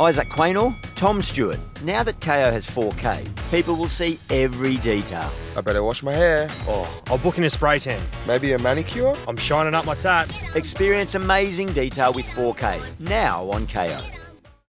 Isaac Quaynor, Tom Stewart. Now that Kayo has 4K, people will see every detail. I better wash my hair. Oh, I'll book in a spray tan. Maybe a manicure? I'm shining up my tats. Experience amazing detail with 4K. Now on Kayo.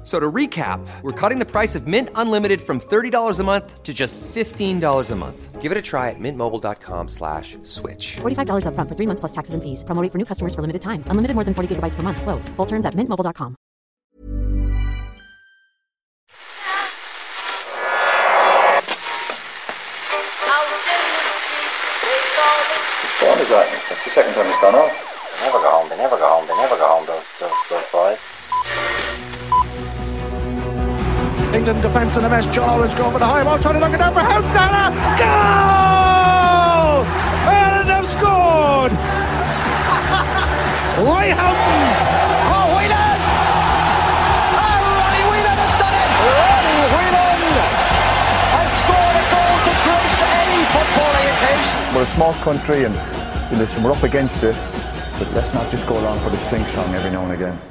F- So to recap, we're cutting the price of Mint Unlimited from $30 a month to just $15 a month. Give it a try at mintmobile.com slash switch. $45 upfront for three months plus taxes and fees. Promo rate for new customers for limited time. Unlimited more than 40 gigabytes per month. Slows. Full terms at mintmobile.com. Which one is that? That's the second time it's gone off. They never go home. They never go home. They never go home. Those those those boys. England defence in a mess. John is going for the high ball, trying to knock it down for Houghton. Goal! And they've scored! Ray Houghton! Oh, Whelan! Oh, Ronnie Whelan has done it! Ronnie Whelan has scored a goal to grace any footballing occasion. We're a small country and listen, we're up against it, but let's not just go along for the sing song every now and again.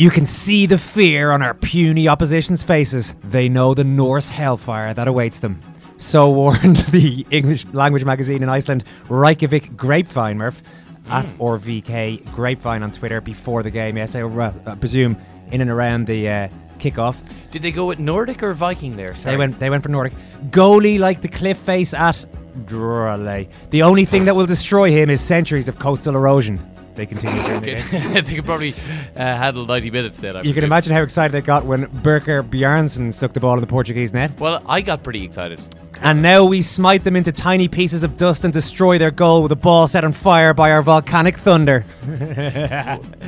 You can see the fear on our puny opposition's faces. They know the Norse hellfire that awaits them. So warned the English language magazine in Iceland, Reykjavik Grapevine, Murph, at RVK Grapevine on Twitter before the game. Yes, I uh, presume in and around the uh, kickoff. Did they go with Nordic or Viking there? Sorry. They went. They went for Nordic goalie like the cliff face at Drale. The only thing that will destroy him is centuries of coastal erosion. They continue during the game. they could probably uh, handle 90 minutes then. I You can imagine how excited they got when Birkir Bjarnason stuck the ball in the Portuguese net. Well, I got pretty excited. And now we smite them into tiny pieces of dust and destroy their goal with a ball set on fire by our volcanic thunder.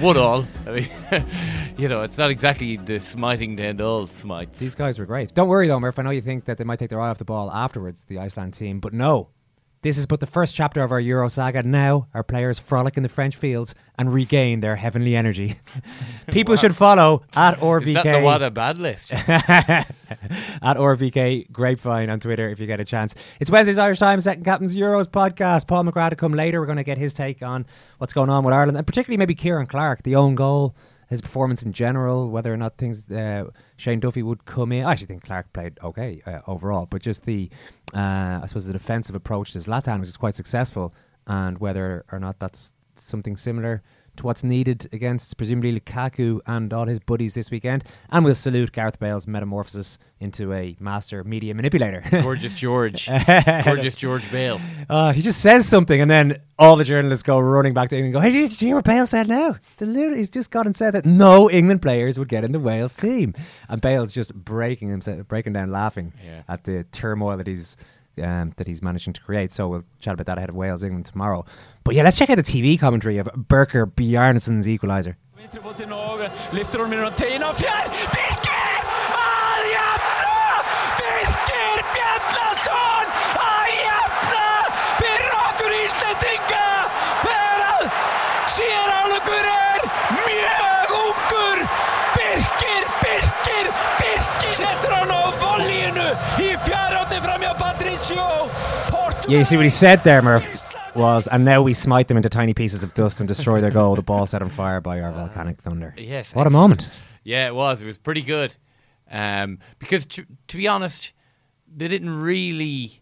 Would all. I mean, you know, it's not exactly the smiting to end all smites. These guys were great. Don't worry though, Murph. I know you think that they might take their eye off the ball afterwards, the Iceland team, but no. This is but the first chapter of our Euro saga. Now our players frolic in the French fields and regain their heavenly energy. People should follow at RVK. Is that the what a bad list? at RVK Grapevine on Twitter if you get a chance. It's Wednesday's Irish Times Second Captain's Euros podcast. Paul McGrath to come later. We're going to get his take on what's going on with Ireland and particularly maybe Ciaran Clark, the own goal, his performance in general, whether or not things uh, Shane Duffy would come in. I actually think Clark played okay uh, overall, but just the uh, I suppose the defensive approach to Zlatan, which is quite successful, and whether or not that's something similar to what's needed against presumably Lukaku and all his buddies this weekend. And we'll salute Gareth Bale's metamorphosis into a master media manipulator. Gorgeous George. Gorgeous George Bale. Uh, he just says something, and then all the journalists go running back to England and go, Hey, did you hear what Bale said now? The lit- he's just gone and said that no England players would get in the Wales team. And Bale's just breaking himself, breaking down laughing Yeah. at the turmoil that he's um, that he's managing to create. So we'll chat about that ahead of Wales England tomorrow. But yeah, let's check out the TV commentary of Birkir Bjarnason's equaliser. Yeah, you see what he said there, Murph, was, and now we smite them into tiny pieces of dust and destroy their goal. The ball set on fire by our volcanic thunder. Yes. What a moment. Yeah, it was. It was pretty good. Um, because to, to be honest, they didn't really.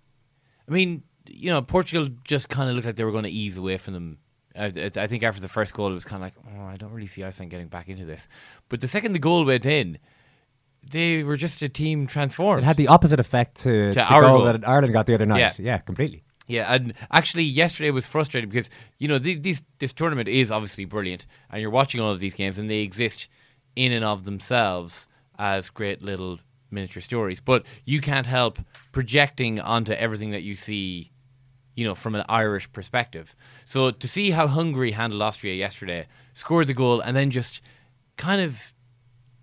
I mean, you know, Portugal just kind of looked like they were going to ease away from them. I, I I think after the first goal, it was kind of like, oh, I don't really see Iceland getting back into this. But the second the goal went in, they were just a team transformed. It had the opposite effect to, To the our goal, goal. that Ireland got the other night. Yeah. Yeah, completely. Yeah, and actually, yesterday was frustrating because you know these, these this tournament is obviously brilliant, and you're watching all of these games, and they exist in and of themselves as great little miniature stories. But you can't help projecting onto everything that you see, you know, from an Irish perspective. So to see how Hungary handled Austria yesterday, scored the goal, and then just kind of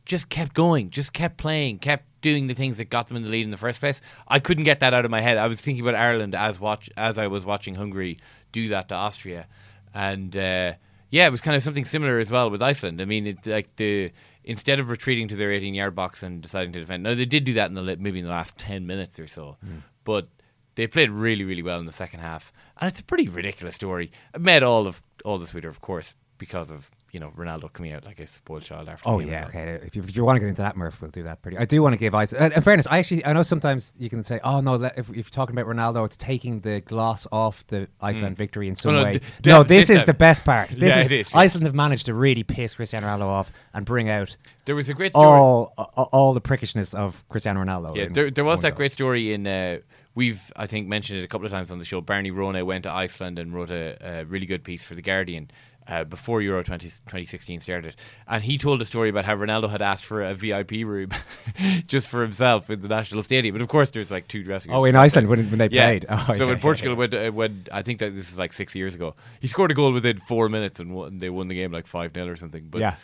just kept going, just kept playing, kept doing the things that got them in the lead in the first place. I couldn't get that out of my head. I was thinking about Ireland as watch as I was watching Hungary do that to Austria, and uh, Yeah, it was kind of something similar as well with Iceland. I mean, it like the instead of retreating to their 18 yard box and deciding to defend. Now they did do that in the maybe in the last 10 minutes or so, but they played really really well in the second half, and it's a pretty ridiculous story. I met all of all the Twitter, of course, because of you know Ronaldo coming out like a spoiled child after. Oh yeah, okay. If you, if you want to get into that, Murph, we'll do that. Pretty. I do want to give ice. Uh, in fairness, I actually I know sometimes you can say, oh no, if, if you're talking about Ronaldo, it's taking the gloss off the Iceland victory in some Oh, no, way. d- no, this this is the best part. This Yeah, is, it is, yeah. Iceland have managed to really piss Cristiano Ronaldo off and bring out There was a great story. all all, all the prickishness of Cristiano Ronaldo. Yeah, there, there was that great story in. Uh, we've I think mentioned it a couple of times on the show. Barney Ronay went to Iceland and wrote a, a really good piece for the Guardian. Uh, before Euro 20, 2016 started, and he told a story about how Ronaldo had asked for a VIP room just for himself in the national stadium. But of course, there's like two dressing rooms. Oh, in Iceland when, when they Yeah. played. Oh, so yeah, when yeah, Portugal yeah. went, uh, when I think that this is like six years ago, he scored a goal within four minutes and won, they won the game like five 0 or something. But Yeah.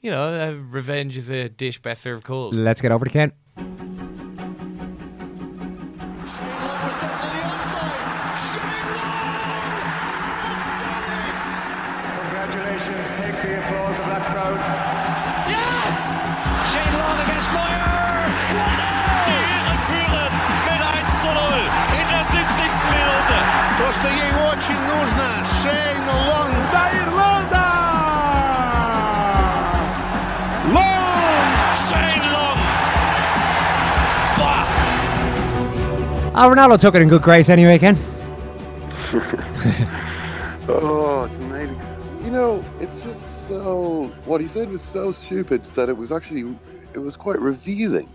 you know, uh, revenge is a dish best served cold. Let's get over to Kent. Oh, Ronaldo took it in good grace anyway, Ken. Oh, it's amazing. You know, it's just so. What he said was so stupid that it was actually. It was quite revealing.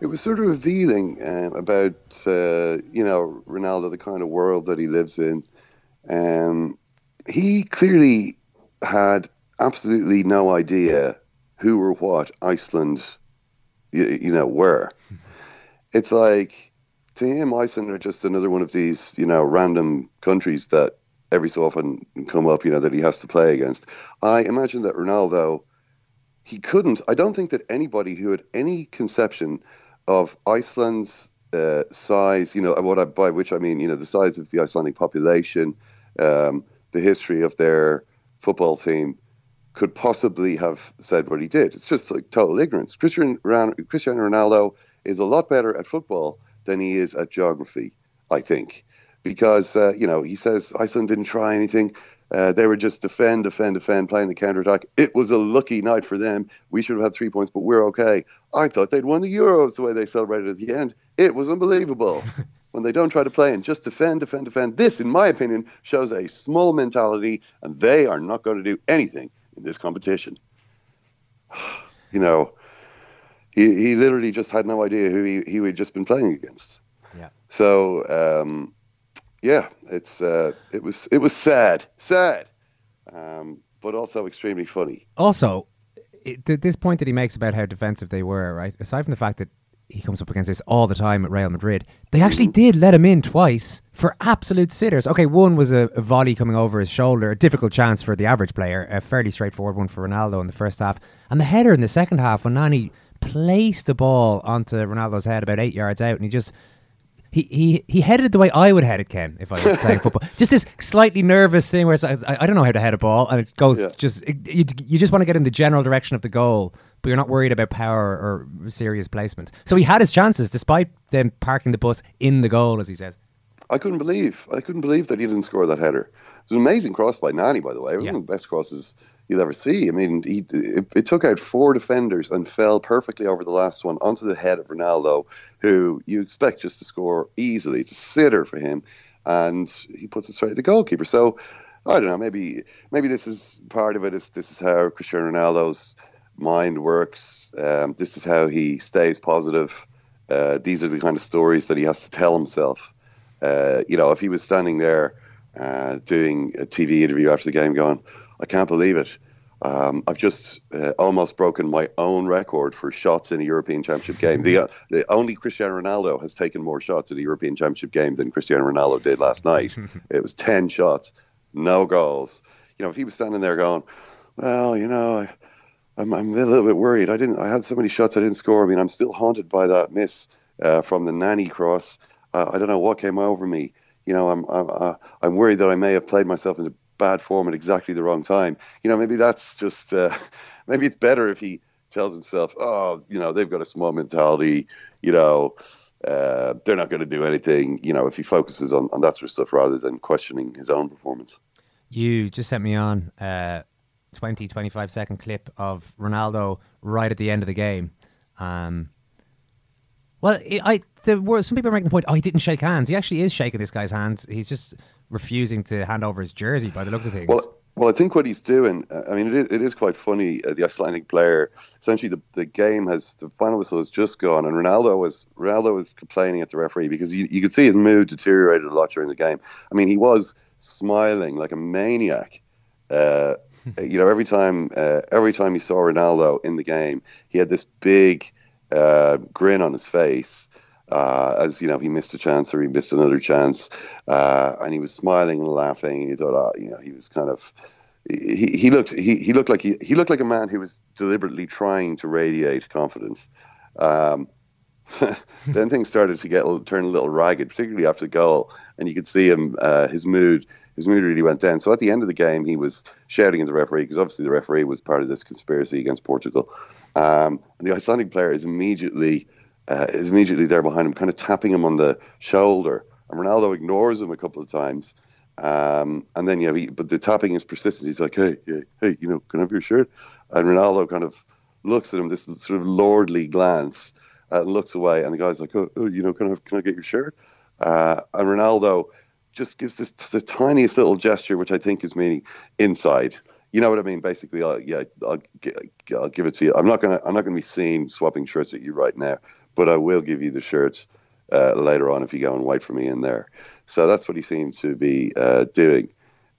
It was sort of revealing um, about, uh, you know, Ronaldo, the kind of world that he lives in. Um, he clearly had absolutely no idea who or what Iceland, you, you know, were. It's like to him, Iceland are just another one of these, you know, random countries that every so often come up, you know, that he has to play against. I imagine that Ronaldo, he couldn't. I don't think that anybody who had any conception of Iceland's uh, size, you know, what I, by which I mean, you know, the size of the Icelandic population, um, the history of their football team, could possibly have said what he did. It's just like total ignorance. Cristiano Ronaldo is a lot better at football than he is at geography, I think, because uh, you know he says Iceland didn't try anything. Uh, they were just defend, defend, defend, playing the counter attack. It was a lucky night for them. We should have had three points, but we're okay. I thought they'd won the Euros the way they celebrated at the end. It was unbelievable. when they don't try to play and just defend, defend, defend. This, in my opinion, shows a small mentality, and they are not going to do anything in this competition. You know, he, he literally just had no idea who he, he had just been playing against. Yeah. So, um, yeah, it's uh, it was it was sad, sad, um, but also extremely funny. Also, it, this point that he makes about how defensive they were, right? Aside from the fact that he comes up against this all the time at Real Madrid, they actually did let him in twice for absolute sitters. Okay, one was a, a volley coming over his shoulder, a difficult chance for the average player, a fairly straightforward one for Ronaldo in the first half, and the header in the second half when Nani placed the ball onto Ronaldo's head about eight yards out, and he just he, he he headed it the way I would head it, Ken, if I was playing football. Just this slightly nervous thing where it's, like, I, I don't know how to head a ball, and it goes Yeah. just it, you, you just want to get in the general direction of the goal, but you're not worried about power or serious placement. So he had his chances despite them parking the bus in the goal, as he says. I couldn't believe I couldn't believe that he didn't score that header. It was an amazing cross by Nani, by the way. It was Yeah. one of the best crosses you'll ever see. I mean, he it, it took out four defenders and fell perfectly over the last one onto the head of Ronaldo, who you expect just to score easily. It's a sitter for him, and he puts it straight at the goalkeeper. So I don't know. Maybe maybe this is part of it. Is this is how Cristiano Ronaldo's mind works? Um, this is how he stays positive. Uh, these are the kind of stories that he has to tell himself. Uh, you know, if he was standing there uh, doing a TV interview after the game, going, "I can't believe it. Um, I've just uh, almost broken my own record for shots in a European Championship game. The, uh, the only Cristiano Ronaldo has taken more shots in a European Championship game than Cristiano Ronaldo did last night. it was ten shots, no goals. You know, if he was standing there going, "Well, you know." I, I'm, I'm a little bit worried. I didn't. I had so many shots I didn't score. I mean, I'm still haunted by that miss uh, from the Nani cross. Uh, I don't know what came over me. You know, I'm I'm, uh, I'm worried that I may have played myself into bad form at exactly the wrong time. You know, maybe that's just uh, maybe it's better if he tells himself, oh, you know, they've got a small mentality. You know, uh, they're not going to do anything. You know, if he focuses on, on that sort of stuff rather than questioning his own performance. You just sent me on a 20, 25 second clip of Ronaldo right at the end of the game. Um, well, I there were some people making the point. Oh, he didn't shake hands. He actually is shaking this guy's hands. He's just refusing to hand over his jersey by the looks of things. Well, well, I think what he's doing. uh, I mean, it is, it is quite funny. Uh, the Icelandic player, essentially, the, the game has the final whistle has just gone, and Ronaldo was Ronaldo was complaining at the referee because you, you could see his mood deteriorated a lot during the game. I mean, he was smiling like a maniac. Uh, you know, every time uh, every time he saw Ronaldo in the game, he had this big uh, grin on his face. Uh, as you know, he missed a chance or he missed another chance, uh, and he was smiling and laughing. And you thought, oh, you know, he was kind of he, he looked he, he looked like he, he looked like a man who was deliberately trying to radiate confidence. Um, then things started to get turn a little ragged, particularly after the goal, and you could see him uh, his mood his mood really went down. So at the end of the game, he was shouting at the referee because obviously the referee was part of this conspiracy against Portugal. Um, the Icelandic player is immediately uh, is immediately there behind him, kind of tapping him on the shoulder. And Ronaldo ignores him a couple of times. Um, and then, yeah, he, but the tapping is persistent. He's like, hey, hey, hey, you know, can I have your shirt? And Ronaldo kind of looks at him, this sort of lordly glance, uh, looks away. And the guy's like, oh, oh you know, can I, can I get your shirt? Uh, and Ronaldo just gives this the tiniest little gesture, which I think is meaning inside. You know what I mean? Basically, I'll, yeah, I'll, I'll give it to you. I'm not gonna I'm not gonna be seen swapping shirts at you right now, but I will give you the shirts uh, later on if you go and wait for me in there. So that's what he seemed to be uh, doing.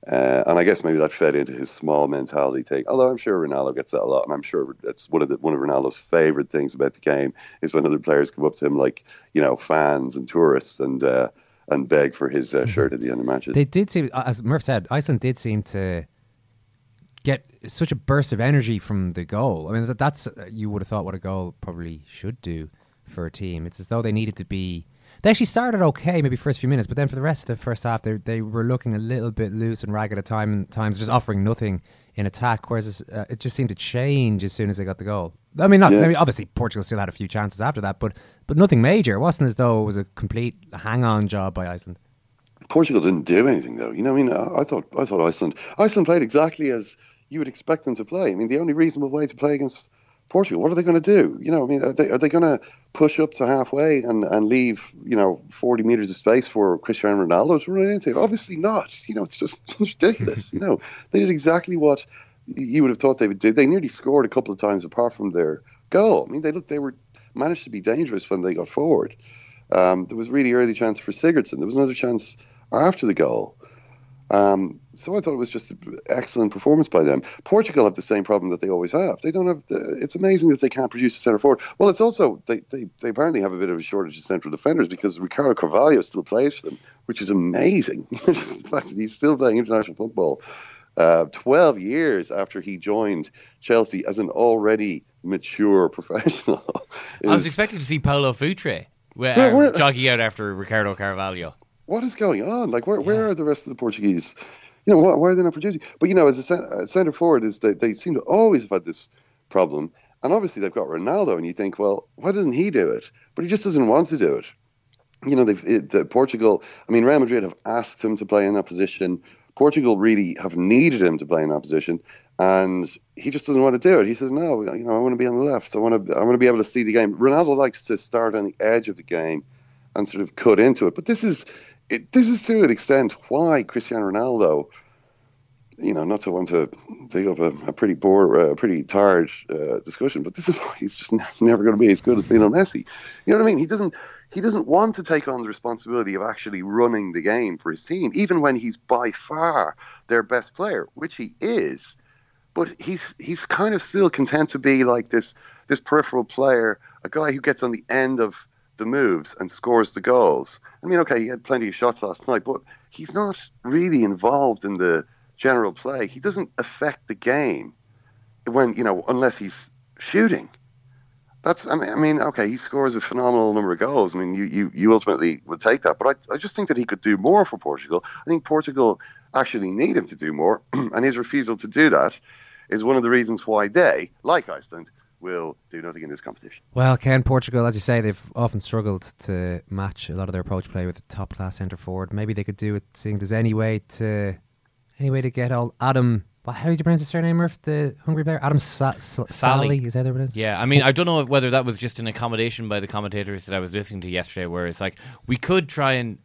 Uh, and I guess maybe that fed into his small mentality take. Although I'm sure Ronaldo gets that a lot, and I'm sure that's one of the, one of Ronaldo's favorite things about the game is when other players come up to him like you know fans and tourists and uh, and beg for his uh, shirt at the end of matches. They did seem, as Murph said, Iceland did seem to get such a burst of energy from the goal. I mean, that's you would have thought what a goal probably should do for a team. It's as though they needed to be. They actually started okay, maybe first few minutes, but then for the rest of the first half, they they were looking a little bit loose and ragged at time times, just offering nothing in attack. Whereas uh, it just seemed to change as soon as they got the goal. I mean, not Yeah. I mean, obviously Portugal still had a few chances after that, but but nothing major. It wasn't as though it was a complete hang-on job by Iceland. Portugal didn't do anything though. You know, I mean, I, I thought I thought Iceland Iceland played exactly as you would expect them to play. I mean, the only reasonable way to play against Portugal, what are they going to do? You know, I mean, are they, are they going to push up to halfway and, and leave, you know, 40 metres of space for Cristiano Ronaldo to run into? Obviously not. You know, it's just ridiculous. you know, they did exactly what you would have thought they would do. They nearly scored a couple of times apart from their goal. I mean, they looked, they were managed to be dangerous when they got forward. Um, there was really early chance for Sigurdsson. There was another chance after the goal. Um, so I thought it was just an excellent performance by them. Portugal have the same problem that they always have. They don't have. The, it's amazing that they can't produce a centre forward. Well, it's also they, they, they apparently have a bit of a shortage of central defenders because Ricardo Carvalho still plays for them, which is amazing. the fact that he's still playing international football, uh, twelve years after he joined Chelsea as an already mature professional. I was expecting to see Paulo Futre where, Yeah, where- jogging out after Ricardo Carvalho. what is going on? Like, where, where are the rest of the Portuguese? You know, why, why are they not producing? But you know, as a uh, centre forward, is they, they seem to always have had this problem. And obviously, they've got Ronaldo, and you think, well, why doesn't he do it? But he just doesn't want to do it. You know, they've the Portugal. I mean, Real Madrid have asked him to play in that position. Portugal really have needed him to play in that position, and he just doesn't want to do it. He says, "No, you know, I want to be on the left. I want to. I want to be able to see the game." Ronaldo likes to start on the edge of the game and sort of cut into it. But this is it, this is to an extent why Cristiano Ronaldo, you know, not to want to take up a, a pretty bore, uh, pretty tired uh, discussion, but this is why he's just never going to be as good as Lionel Messi. You know what I mean? He doesn't he doesn't want to take on the responsibility of actually running the game for his team, even when he's by far their best player, which he is. But he's he's kind of still content to be like this this peripheral player, a guy who gets on the end of the moves and scores the goals. I mean, okay, he had plenty of shots last night, but he's not really involved in the general play. He doesn't affect the game when you know unless he's shooting. That's I mean, I mean, okay, he scores a phenomenal number of goals. I mean, you you, you ultimately would take that, but I, I just think that he could do more for Portugal. I think Portugal actually need him to do more, and his refusal to do that is one of the reasons why they, like Iceland, will do nothing in this competition. Well, Ken, Portugal, as you say, they've often struggled to match a lot of their approach play with a top class centre forward. Maybe they could do it, seeing there's any way to any way to get all Adam. Well, how do you pronounce his surname, Murph? The Hungary player, Adam Sa- Sa- Sally. Is that what it is? Yeah, I mean, I don't know whether that was just an accommodation by the commentators that I was listening to yesterday, where it's like we could try and,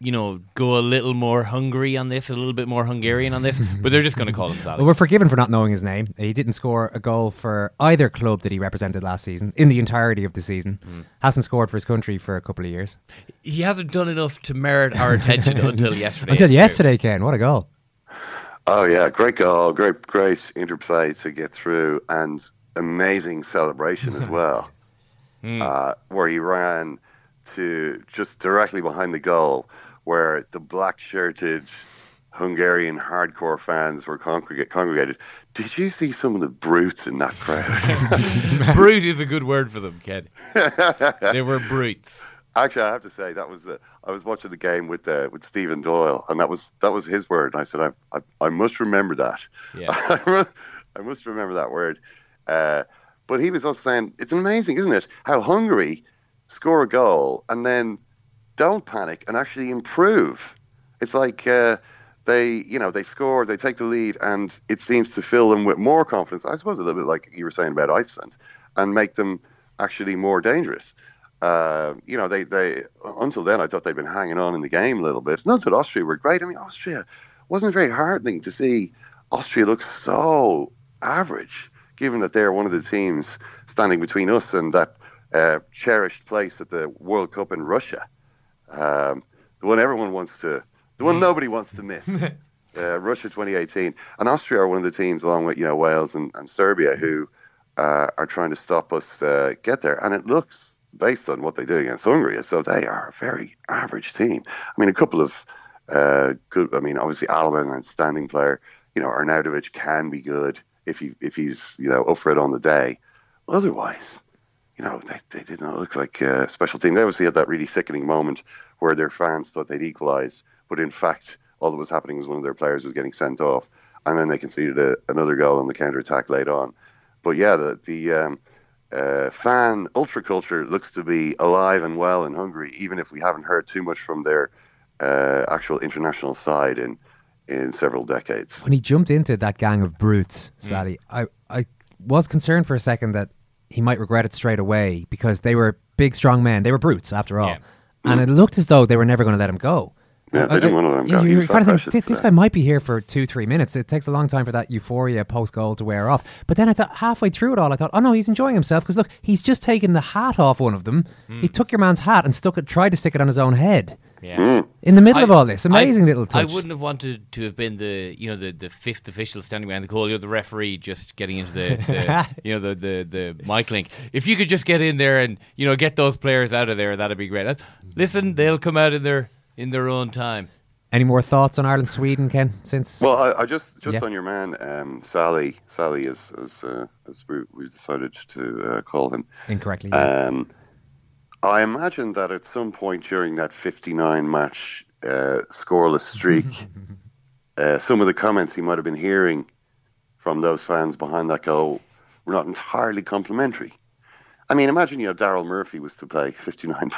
you know, go a little more Hungary on this, a little bit more Hungarian on this, but they're just going to call him Sally. Well, we're forgiven for not knowing his name. He didn't score a goal for either club that he represented last season in the entirety of the season. Hmm. Hasn't scored for his country for a couple of years. he hasn't done enough to merit our attention until yesterday. Until it's true. yesterday, Ken. What a goal! Oh yeah, great goal, great great interplay to get through, and amazing celebration as well, uh, where he ran to just directly behind the goal, where the black shirted Hungarian hardcore fans were congregate, congregated. Did you see some of the brutes in that crowd? Brute is a good word for them, Ken. they were brutes. Actually, I have to say that was uh, I was watching the game with uh, with Stephen Doyle, and that was that was his word. And I said, I I, I must remember that. Yeah. I must- I must remember that word. Uh, but he was also saying it's amazing, isn't it? How Hungary score a goal and then don't panic and actually improve. It's like uh, they, you know, they score, they take the lead, and it seems to fill them with more confidence. I suppose a little bit like you were saying about Iceland, and make them actually more dangerous. Uh, you know, they, they until then I thought they'd been hanging on in the game a little bit. Not that Austria were great. I mean, Austria wasn't very heartening to see. Austria look so average, given that they're one of the teams standing between us and that uh, cherished place at the World Cup in Russia. Um, the one everyone wants to, the one nobody wants to miss. uh, Russia 2018, and Austria are one of the teams, along with you know Wales and, and Serbia, who uh, are trying to stop us uh, get there. And it looks, based on what they do against Hungary, as though they are a very average team. I mean, a couple of uh, good. I mean, obviously Alaba, an outstanding player. You know, Arnautovic can be good if he if he's you know up for it on the day. Otherwise, you know, they, they did not look like a special team. They obviously had that really sickening moment where their fans thought they'd equalise, but in fact, all that was happening was one of their players was getting sent off, and then they conceded a, another goal on the counter attack late on. But yeah, the, the um, uh, fan ultra culture looks to be alive and well in Hungary, even if we haven't heard too much from their uh, actual international side in in several decades. When he jumped into that gang of brutes, Sally, I, I was concerned for a second that he might regret it straight away because they were big, strong men. They were brutes, after all. And it looked as though they were never going to let him go. Yeah, they Uh, didn't want to let him go. He You're was so kind of thinking, precious this, to this them. guy might be here for two, three minutes. It takes a long time for that euphoria post goal to wear off. But then I thought, halfway through it all, I thought, oh no, he's enjoying himself because look, he's just taken the hat off one of them. He took your man's hat and stuck it, tried to stick it on his own head. Yeah. In the middle I- of all this, amazing I- little touch. I wouldn't have wanted to have been the you know the, the fifth official standing behind the goal. You know the referee just getting into the, the you know the, the the mic link. If you could just get in there and you know get those players out of there, that'd be great. Listen, they'll come out in their in their own time. Any more thoughts on Ireland, Sweden, Ken? Since Well, I, I just just Yeah. on your man, um, Sally. Sally is as uh, as we we've decided to uh, call him. incorrectly, yeah. I imagine that at some point during that 59 match uh, scoreless streak, uh, some of the comments he might have been hearing from those fans behind that goal were not entirely complimentary. I mean, imagine you know Daryl Murphy was to play 59,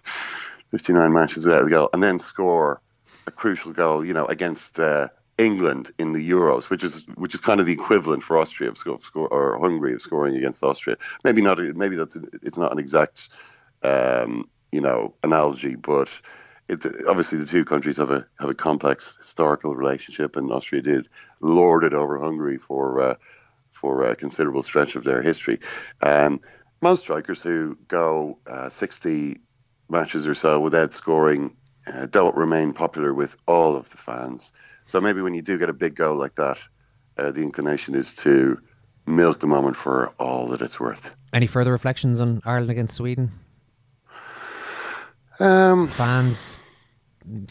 59 matches without a goal and then score a crucial goal, you know, against uh, England in the Euros, which is which is kind of the equivalent for Austria of score or Hungary of scoring against Austria. Maybe not. Maybe that's it's not an exact, um, you know, analogy, but it, obviously the two countries have a have a complex historical relationship, and Austria did lord it over Hungary for uh, for a considerable stretch of their history. Um, most strikers who go uh, 60 matches or so without scoring uh, don't remain popular with all of the fans. So maybe when you do get a big goal like that, uh, the inclination is to milk the moment for all that it's worth. Any further reflections on Ireland against Sweden? Um, fans,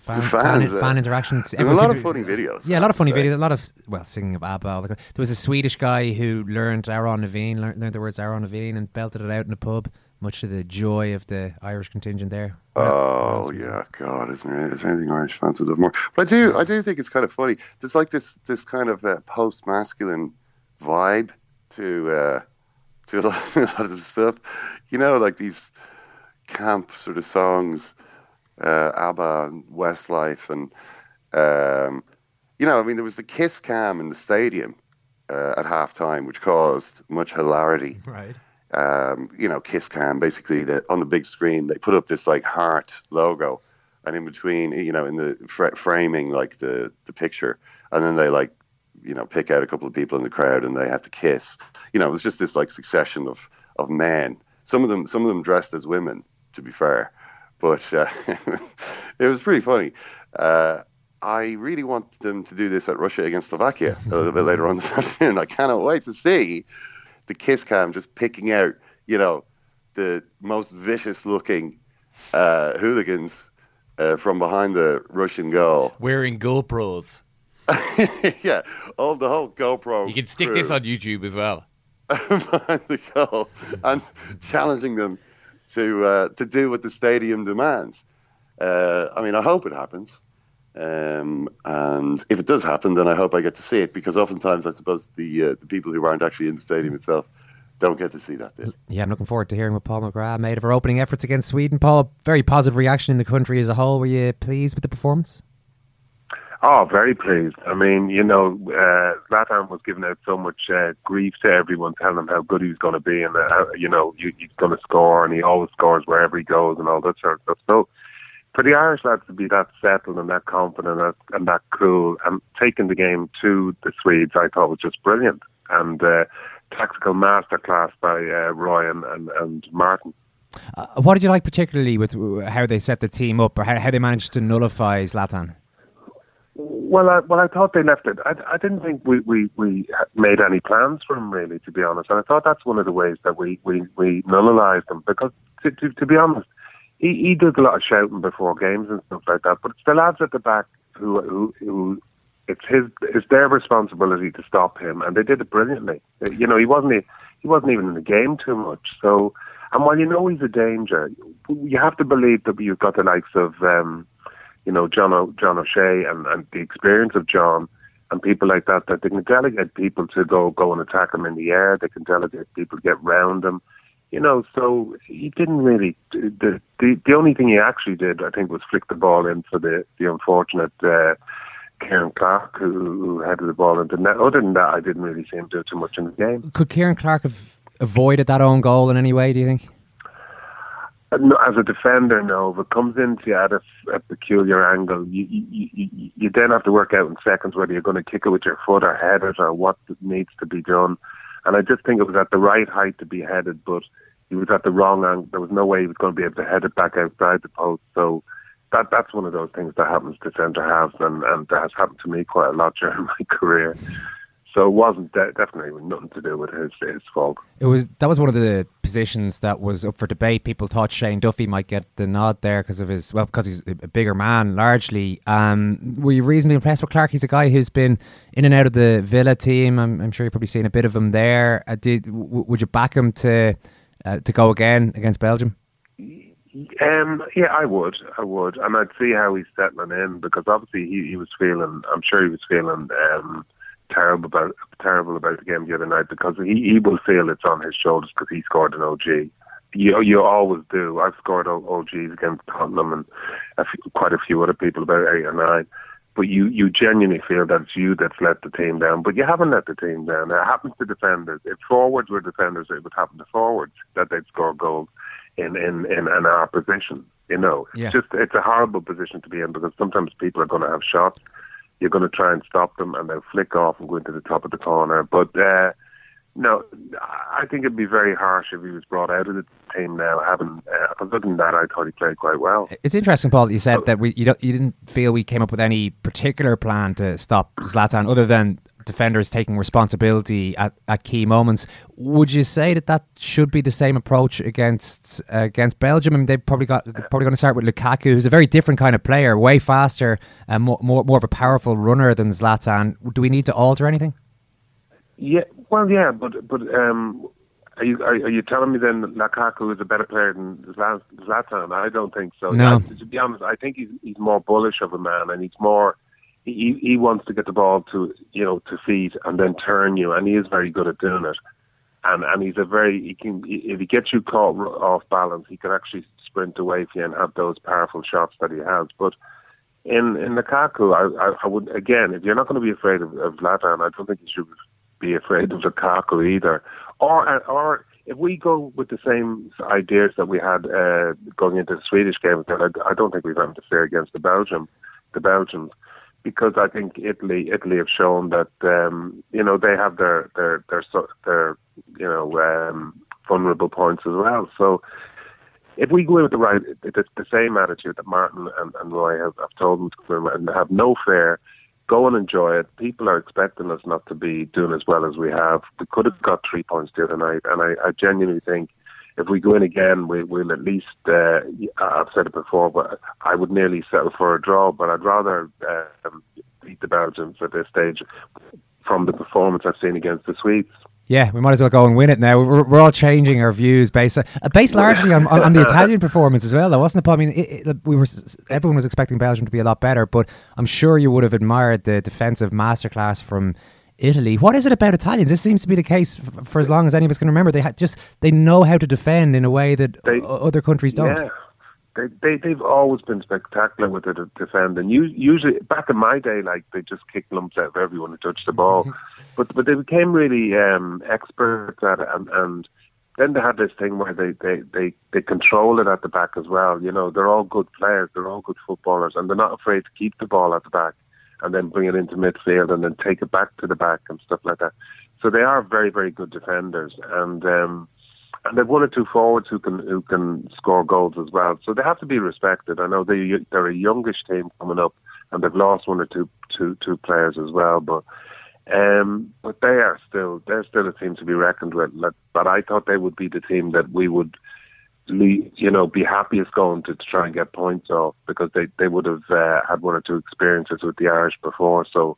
fan, The fan, uh, fan interactions. there's a lot of funny videos, Yeah, a lot of funny say. videos. A lot of well, singing of ABBA. all the- There was a Swedish guy who learned Aaron Levine, learned, learned the words Aaron Levine, and belted it out in a pub. much to the joy of the Irish contingent there. Oh yeah, God, isn't there, is there anything Irish fans would love more? But I do, I do think it's kind of funny. There's like this, this kind of uh, post-masculine vibe to uh, to a lot, a lot of the stuff. You know, like these camp sort of songs, uh, ABBA, and Westlife, and um, you know, I mean, there was the kiss cam in the stadium uh, at halftime, which caused much hilarity. Right. Um, you know, kiss cam, basically, the, on the big screen, they put up this like heart logo, and in between, you know, in the fr- framing, like the the picture, and then they like, you know, pick out a couple of people in the crowd, and they have to kiss. You know, it was just this like succession of of men. Some of them, some of them dressed as women, to be fair, but uh, it was pretty funny. Uh, I really want them to do this at Russia against Slovakia a little bit later on this afternoon. I cannot wait to see the kiss cam just picking out, you know, the most vicious looking uh, hooligans uh, from behind the Russian goal. Wearing GoPros. yeah, all the whole GoPro. You can stick crew this on YouTube as well. behind the goal and challenging them to uh, to do what the stadium demands. Uh, I mean, I hope it happens. Um, and if it does happen, then I hope I get to see it because oftentimes I suppose the uh, the people who aren't actually in the stadium itself don't get to see that bit. Yeah, I'm looking forward to hearing what Paul McGrath made of her opening efforts against Sweden. Paul, very positive reaction in the country as a whole. Were you pleased with the performance? Oh, very pleased. I mean, you know, uh, Zlatan was giving out so much uh, grief to everyone, telling him how good he was going to be, and uh, you know, he's going to score, and he always scores wherever he goes, and all that sort of stuff. So, for the Irish lads to be that settled and that confident and, and that cool, and taking the game to the Swedes, I thought was just brilliant, and uh, tactical masterclass by uh, Roy and, and, and Martin. Uh, what did you like particularly with how they set the team up, or how, how they managed to nullify Zlatan? Well, I, well, I thought they left it. I, I didn't think we, we, we made any plans for him, really, to be honest. And I thought that's one of the ways that we, we, we nullized him because, to, to, to be honest, he, he does a lot of shouting before games and stuff like that. But it's the lads at the back who, who, who it's his, it's their responsibility to stop him, and they did it brilliantly. You know, he wasn't, he wasn't even in the game too much. So, and while you know he's a danger, you have to believe that you've got the likes of. Um, you know, John o, John O'Shea and, and the experience of John and people like that, that they can delegate people to go go and attack him in the air. They can delegate people to get round him. You know, so he didn't really. The the, the only thing he actually did, I think, was flick the ball in for the the unfortunate uh, Ciaran Clark, who, who headed the ball into net. Other than that, I didn't really see him do too much in the game. Could Ciaran Clark have avoided that own goal in any way? Do you think? Uh, no, as a defender, no. If it comes into at a, a peculiar angle, you, you, you, you then have to work out in seconds whether you're going to kick it with your foot or head it or what needs to be done. And I just think it was at the right height to be headed, but he was at the wrong angle. There was no way he was going to be able to head it back outside the post. So that that's one of those things that happens to centre halves, and, and that has happened to me quite a lot during my career. So it wasn't de- definitely nothing to do with his his fault. It was that was one of the positions that was up for debate. People thought Shane Duffy might get the nod there because of his well, because he's a bigger man largely. Um, were you reasonably impressed with Clark? He's a guy who's been in and out of the Villa team. I'm, I'm sure you've probably seen a bit of him there. Uh, did w- would you back him to uh, to go again against Belgium? Um, yeah, I would, I would, and I'd see how he's settling in because obviously he, he was feeling. I'm sure he was feeling. Um, terrible about terrible about the game the other night because he, he will feel it's on his shoulders because he scored an OG. You you always do. I've scored OGs against Tottenham and a few, quite a few other people, about eight or nine. But you you genuinely feel that it's you that's let the team down. But you haven't let the team down. It happens to defenders. If forwards were defenders, it would happen to forwards that they'd score goals in in in, in our position. You know, it's just it's a horrible position to be in because sometimes people are going to have shots you're going to try and stop them and they'll flick off and go into the top of the corner. But uh, no, I think it'd be very harsh if he was brought out of the team now. Having uh, other than that, I thought he played quite well. It's interesting, Paul, that you said that we you, don't, you didn't feel we came up with any particular plan to stop Zlatan other than defenders taking responsibility at, at key moments. Would you say that that should be the same approach against uh, against Belgium? I mean, they probably got probably going to start with Lukaku, who's a very different kind of player, way faster and more more, more of a powerful runner than Zlatan. Do we need to alter anything? Yeah, well, yeah, but but um, Are you are, are you telling me then that Lukaku is a better player than Zlatan? I don't think so. No. I- to be honest, I think he's he's more bullish of a man, and he's more he he wants to get the ball to you know to feet and then turn you, and he is very good at doing it. And and he's a very he can if he gets you caught off balance, he can actually sprint away from you and have those powerful shots that he has. But in in Lukaku, I, I, I would again, if you're not going to be afraid of, of Zlatan, I don't think you should be afraid of Lukaku either. Or or if we go with the same ideas that we had uh, going into the Swedish game, then I, I don't think we've had to fear against the Belgium, the Belgians, because I think Italy Italy have shown that um, you know they have their their their their you know um, vulnerable points as well. So if we go in with the right, the, the same attitude that Martin and, and Roy have, have told them to go in and have no fear, go and enjoy it. People are expecting us not to be doing as well as we have. We could have got three points the other night, and I, I genuinely think if we go in again, we, we'll at least. Uh, I've said it before, but I would nearly settle for a draw. But I'd rather um, beat the Belgians at this stage from the performance I've seen against the Swedes. Yeah, we might as well go and win it now. We're, we're all changing our views based uh, based largely on, on, on the Italian performance as well. Though wasn't it? I mean, it, it, we were everyone was expecting Belgium to be a lot better, but I'm sure you would have admired the defensive masterclass from Italy. What is it about Italians? This seems to be the case f- for as long as any of us can remember. They ha- just they know how to defend in a way that o- other countries don't. Yeah. They, they, they've always been spectacular with the defend. And usually, back in my day, like, they just kicked lumps out of everyone who touched the ball. but but they became really um, experts at it. And, and then they had this thing where they, they, they, they control it at the back as well. You know, they're all good players, they're all good footballers, and they're not afraid to keep the ball at the back and then bring it into midfield and then take it back to the back and stuff like that. So they are very, very good defenders. And, um, and they've one or two forwards who can who can score goals as well. So they have to be respected. I know they they're a youngish team coming up, and they've lost one or two two two players as well. But um, but they are still they're still a team to be reckoned with. But I thought they would be the team that we would. You know, be happiest going to, to try and get points off because they, they would have uh, had one or two experiences with the Irish before. So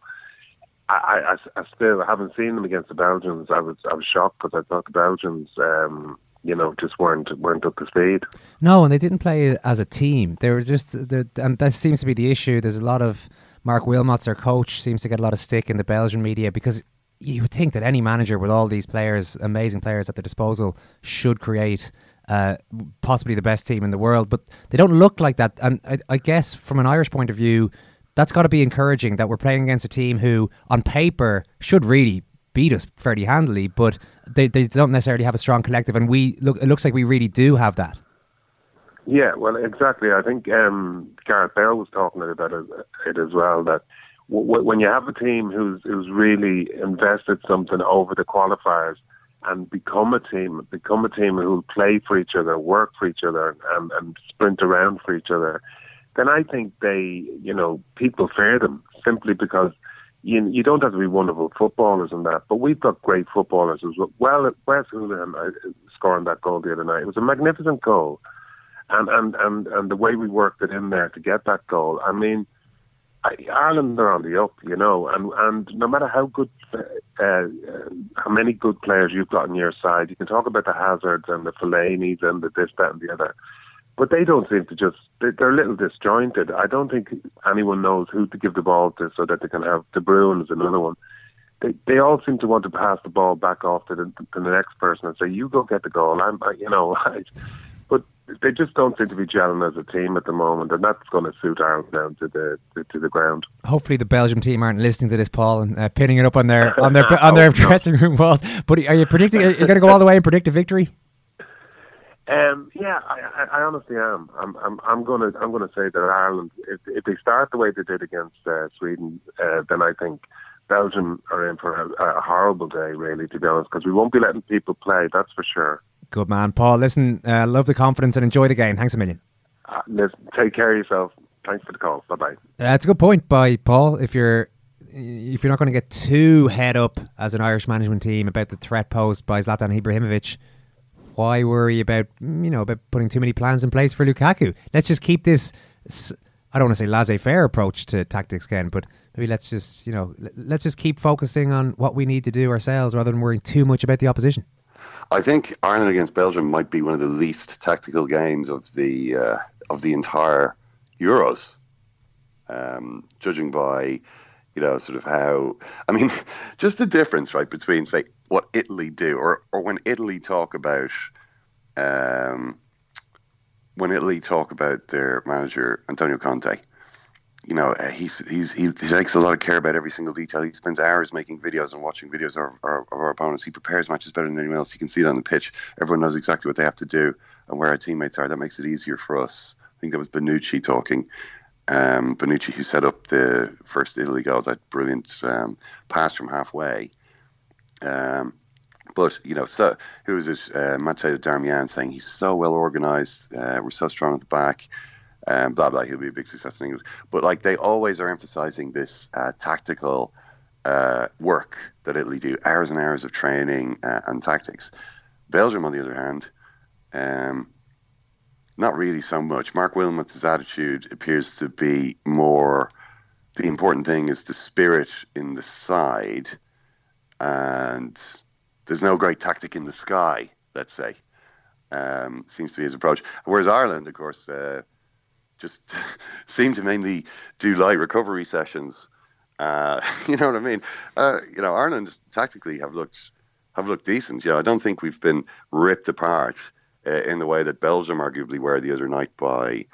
I, I, I still haven't seen them against the Belgians. I was I was shocked because I thought the Belgians, um, you know, just weren't weren't up to speed. No, and they didn't play as a team. They were just, and that seems to be the issue. There's a lot of Marc Wilmots, their coach, seems to get a lot of stick in the Belgian media because you would think that any manager with all these players, amazing players at their disposal, should create uh, possibly the best team in the world. But they don't look like that. And I, I guess from an Irish point of view, that's got to be encouraging that we're playing against a team who, on paper, should really beat us fairly handily, but they, they don't necessarily have a strong collective. And we look, it looks like we really do have that. Yeah, well, exactly. I think um, Gareth Bale was talking about it, as well. That w- when you have a team who's who's really invested something over the qualifiers and become a team, become a team who play for each other, work for each other, and, and sprint around for each other, then I think they, you know, people fear them simply because you you don't have to be wonderful footballers and that, but we've got great footballers as well. Well, Wes Hoolahan uh, scoring that goal the other night, it was a magnificent goal and and and and the way we worked it in there to get that goal. I mean, Ireland are on the up, you know, and and no matter how good, uh, uh, how many good players you've got on your side, you can talk about the Hazards and the Fellaini's and the this, that, and the other. But they don't seem to just, they- they're a little disjointed. I don't think anyone knows who to give the ball to so that they can have De Bruyne as another one. They they all seem to want to pass the ball back off to the, to the next person and say, you go get the goal. I'm, you know, I, they just don't seem to be gelling as a team at the moment, and that's going to suit Ireland down to the to, to the ground. Hopefully, the Belgium team aren't listening to this, Paul, and uh, pinning it up on their on their on their dressing room walls. But are you predicting? Are you going to go all the way and predict a victory? Um, yeah, I, I, I honestly am. I'm, I'm, I'm gonna, I'm gonna say that Ireland, if, if they start the way they did against uh, Sweden, uh, then I think Belgium are in for a, a horrible day, really, to be honest, because we won't be letting people play. That's for sure. Good man, Paul. Listen, uh, love the confidence and enjoy the game. Thanks a million. Uh, listen, take care of yourself. Thanks for the call. Bye bye. That's a good point by Paul. If you're if you're not going to get too head up as an Irish management team about the threat posed by Zlatan Ibrahimovic, why worry about you know about putting too many plans in place for Lukaku? Let's just keep this. I don't want to say laissez-faire approach to tactics, Ken, but maybe let's just you know let's just keep focusing on what we need to do ourselves rather than worrying too much about the opposition. I think Ireland against Belgium might be one of the least tactical games of the uh, of the entire Euros, um, judging by you know sort of how I mean just the difference right between say what Italy do or or when Italy talk about um, when Italy talk about their manager Antonio Conte you know, uh, he's, he's, he, he takes a lot of care about every single detail. He spends hours making videos and watching videos of, our, of our opponents. He prepares matches better than anyone else. You can see it on the pitch. Everyone knows exactly what they have to do and where our teammates are. That makes it easier for us. I think that was Benucci talking. Um, Bonucci, who set up the first Italy goal, that brilliant um, pass from halfway. Um, but you know, so who was it? Uh, Matteo Darmian saying he's so well organised. Uh, we're so strong at the back um, blah blah. He'll be a big success in England. But like they always are emphasizing this uh, tactical uh, work that Italy do, hours and hours of training uh, and tactics. Belgium, on the other hand, um, not really so much. Marc Wilmots' attitude appears to be more. The important thing is the spirit in the side, and there's no great tactic in the sky. Let's say um, seems to be his approach. Whereas Ireland, of course uh, just seem to mainly do light recovery sessions. Uh, you know what I mean? Uh, you know, Ireland tactically have looked have looked decent. Yeah, I don't think we've been ripped apart uh, in the way that Belgium arguably were the other night by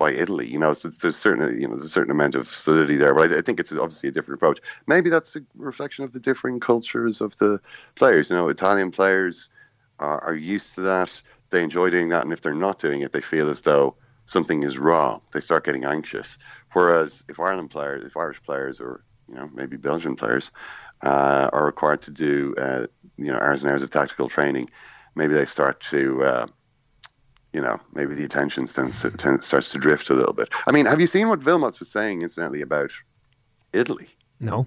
by Italy. You know, so there's certain you know there's a certain amount of solidity there, but I, I, think it's obviously a different approach. Maybe that's a reflection of the differing cultures of the players. You know, Italian players are, are used to that. They enjoy doing that, and if they're not doing it, they feel as though something is wrong. They start getting anxious. Whereas if Ireland players, if Irish players, or you know maybe Belgian players, uh, are required to do uh, you know hours and hours of tactical training, maybe they start to uh, you know maybe the attention starts to, starts to drift a little bit. I mean, have you seen what Wilmots was saying incidentally about Italy? No.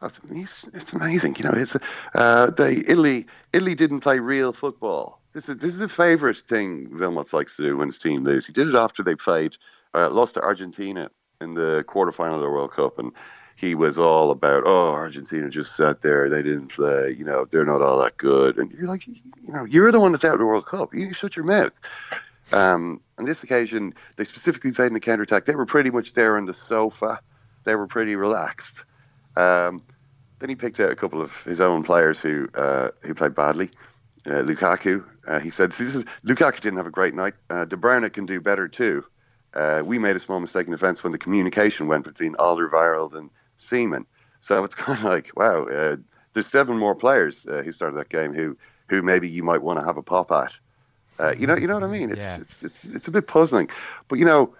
That's, it's amazing, you know. It's uh, they Italy. Italy didn't play real football this is this is a favourite thing Wilmots likes to do when his team lose. He did it after they played, uh, lost to Argentina in the quarterfinal of the World Cup, and he was all about, oh, Argentina just sat there, they didn't play, you know, they're not all that good, and you're like, you know, you're the one that's out of the World Cup. You shut your mouth. Um, on this occasion, they specifically played in the counter attack. They were pretty much there on the sofa. They were pretty relaxed. Um, then he picked out a couple of his own players who uh, who played badly. Uh, Lukaku, uh, he said, "See, this is Lukaku didn't have a great night. Uh, De Bruyne can do better too. Uh, we made a small mistake in defence when the communication went between Alderweireld and Ciman. So it's kind of like, wow, uh, there's seven more players uh, who started that game who who maybe you might want to have a pop at. Uh, you know, you know what I mean? It's, yeah. it's it's it's a bit puzzling, but you know."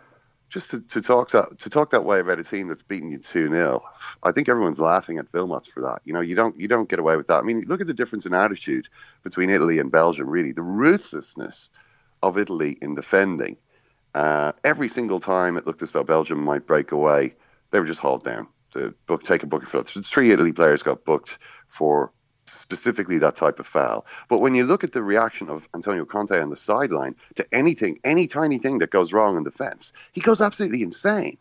just to, to talk to, to talk that way about a team that's beaten you two 0 I think everyone's laughing at Wilmots for that. You know, you don't you don't get away with that. I mean, look at the difference in attitude between Italy and Belgium. Really, the ruthlessness of Italy in defending. Uh, every single time it looked as though Belgium might break away, they were just hauled down. The book take a booking for Three Italy players got booked for specifically that type of foul. But when you look at the reaction of Antonio Conte on the sideline to anything, any tiny thing that goes wrong in defence, he goes absolutely insane.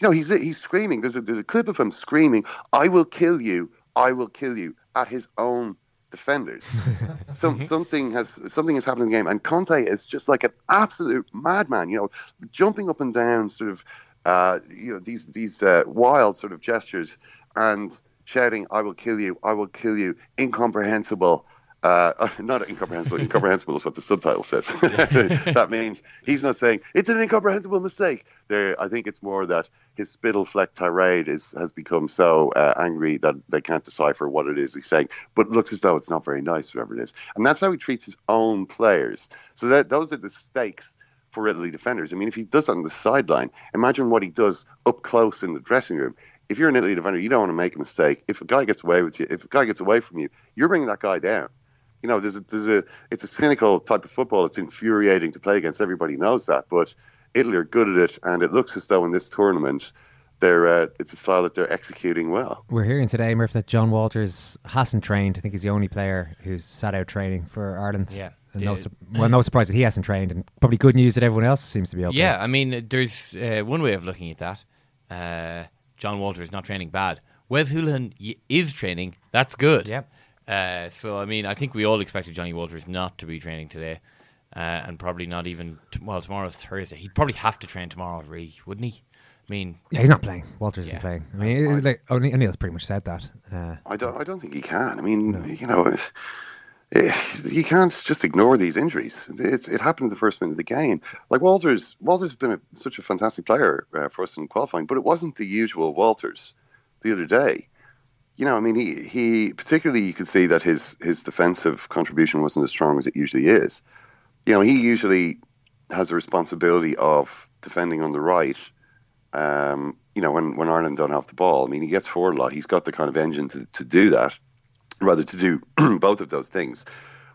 You know, he's he's screaming. There's a there's a clip of him screaming, "I will kill you! I will kill you!" at his own defenders. Some something has something has happened in the game, and Conte is just like an absolute madman. You know, jumping up and down, sort of, uh, you know, these these uh, wild sort of gestures, and shouting, I will kill you, I will kill you, incomprehensible. Uh, not incomprehensible. incomprehensible is what the subtitle says. that means he's not saying it's an incomprehensible mistake. There, I think it's more that his spittle fleck tirade is has become so uh, angry that they can't decipher what it is he's saying. But looks as though it's not very nice, whatever it is, and that's how he treats his own players. So that those are the stakes for Italy defenders. I mean, if he does that on the sideline, imagine what he does up close in the dressing room if you're an Italy defender, you don't want to make a mistake. If a guy gets away with you, if a guy gets away from you, you're bringing that guy down. You know, there's a, there's a, it's a cynical type of football. It's infuriating to play against. Everybody knows that, but Italy are good at it, and it looks as though in this tournament, they're, uh, it's a style that they're executing well. We're hearing today, Murph, that Jon Walters hasn't trained. I think he's the only player who's sat out training for Ireland. Yeah. No, well, no surprise that he hasn't trained, and probably good news that everyone else seems to be okay. Yeah, I mean, there's uh, one way of looking at that. Uh, Jon Walter is not training bad. Wes Hoolahan is training. That's good. Yep. Uh, so I mean, I think we all expected Johnny Walters not to be training today, uh, and probably not even. T- well, tomorrow's Thursday. He'd probably have to train tomorrow, really, wouldn't he? I mean, Yeah, he's not playing. Walters isn't playing. I mean, it- like O'Ne- O'Neill's pretty much said that. Uh, I don't. I don't think he can. I mean, you know, eh, you can't just ignore these injuries. It's, it happened in the first minute of the game. Like Walters, Walters has been a, such a fantastic player uh, for us in qualifying, but it wasn't the usual Walters the other day. You know, I mean, he, he particularly you could see that his his defensive contribution wasn't as strong as it usually is. You know, he usually has the responsibility of defending on the right. Um, you know, when, when Ireland don't have the ball, I mean, he gets forward a lot. He's got the kind of engine to, to do that, rather to do both of those things.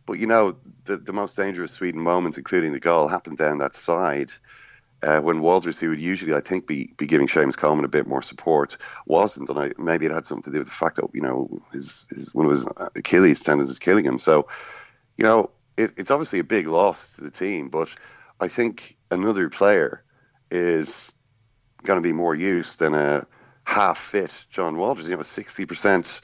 But you know, the the most dangerous Sweden moments, including the goal, happened down that side. Uh, when Walters, who would usually, I think, be, be giving Seamus Coleman a bit more support, wasn't, and I, maybe it had something to do with the fact that you know his, his one of his Achilles tendons is killing him. So, you know, it, it's obviously a big loss to the team, but I think another player is going to be more use than a half fit Jon Walters. You know, a sixty percent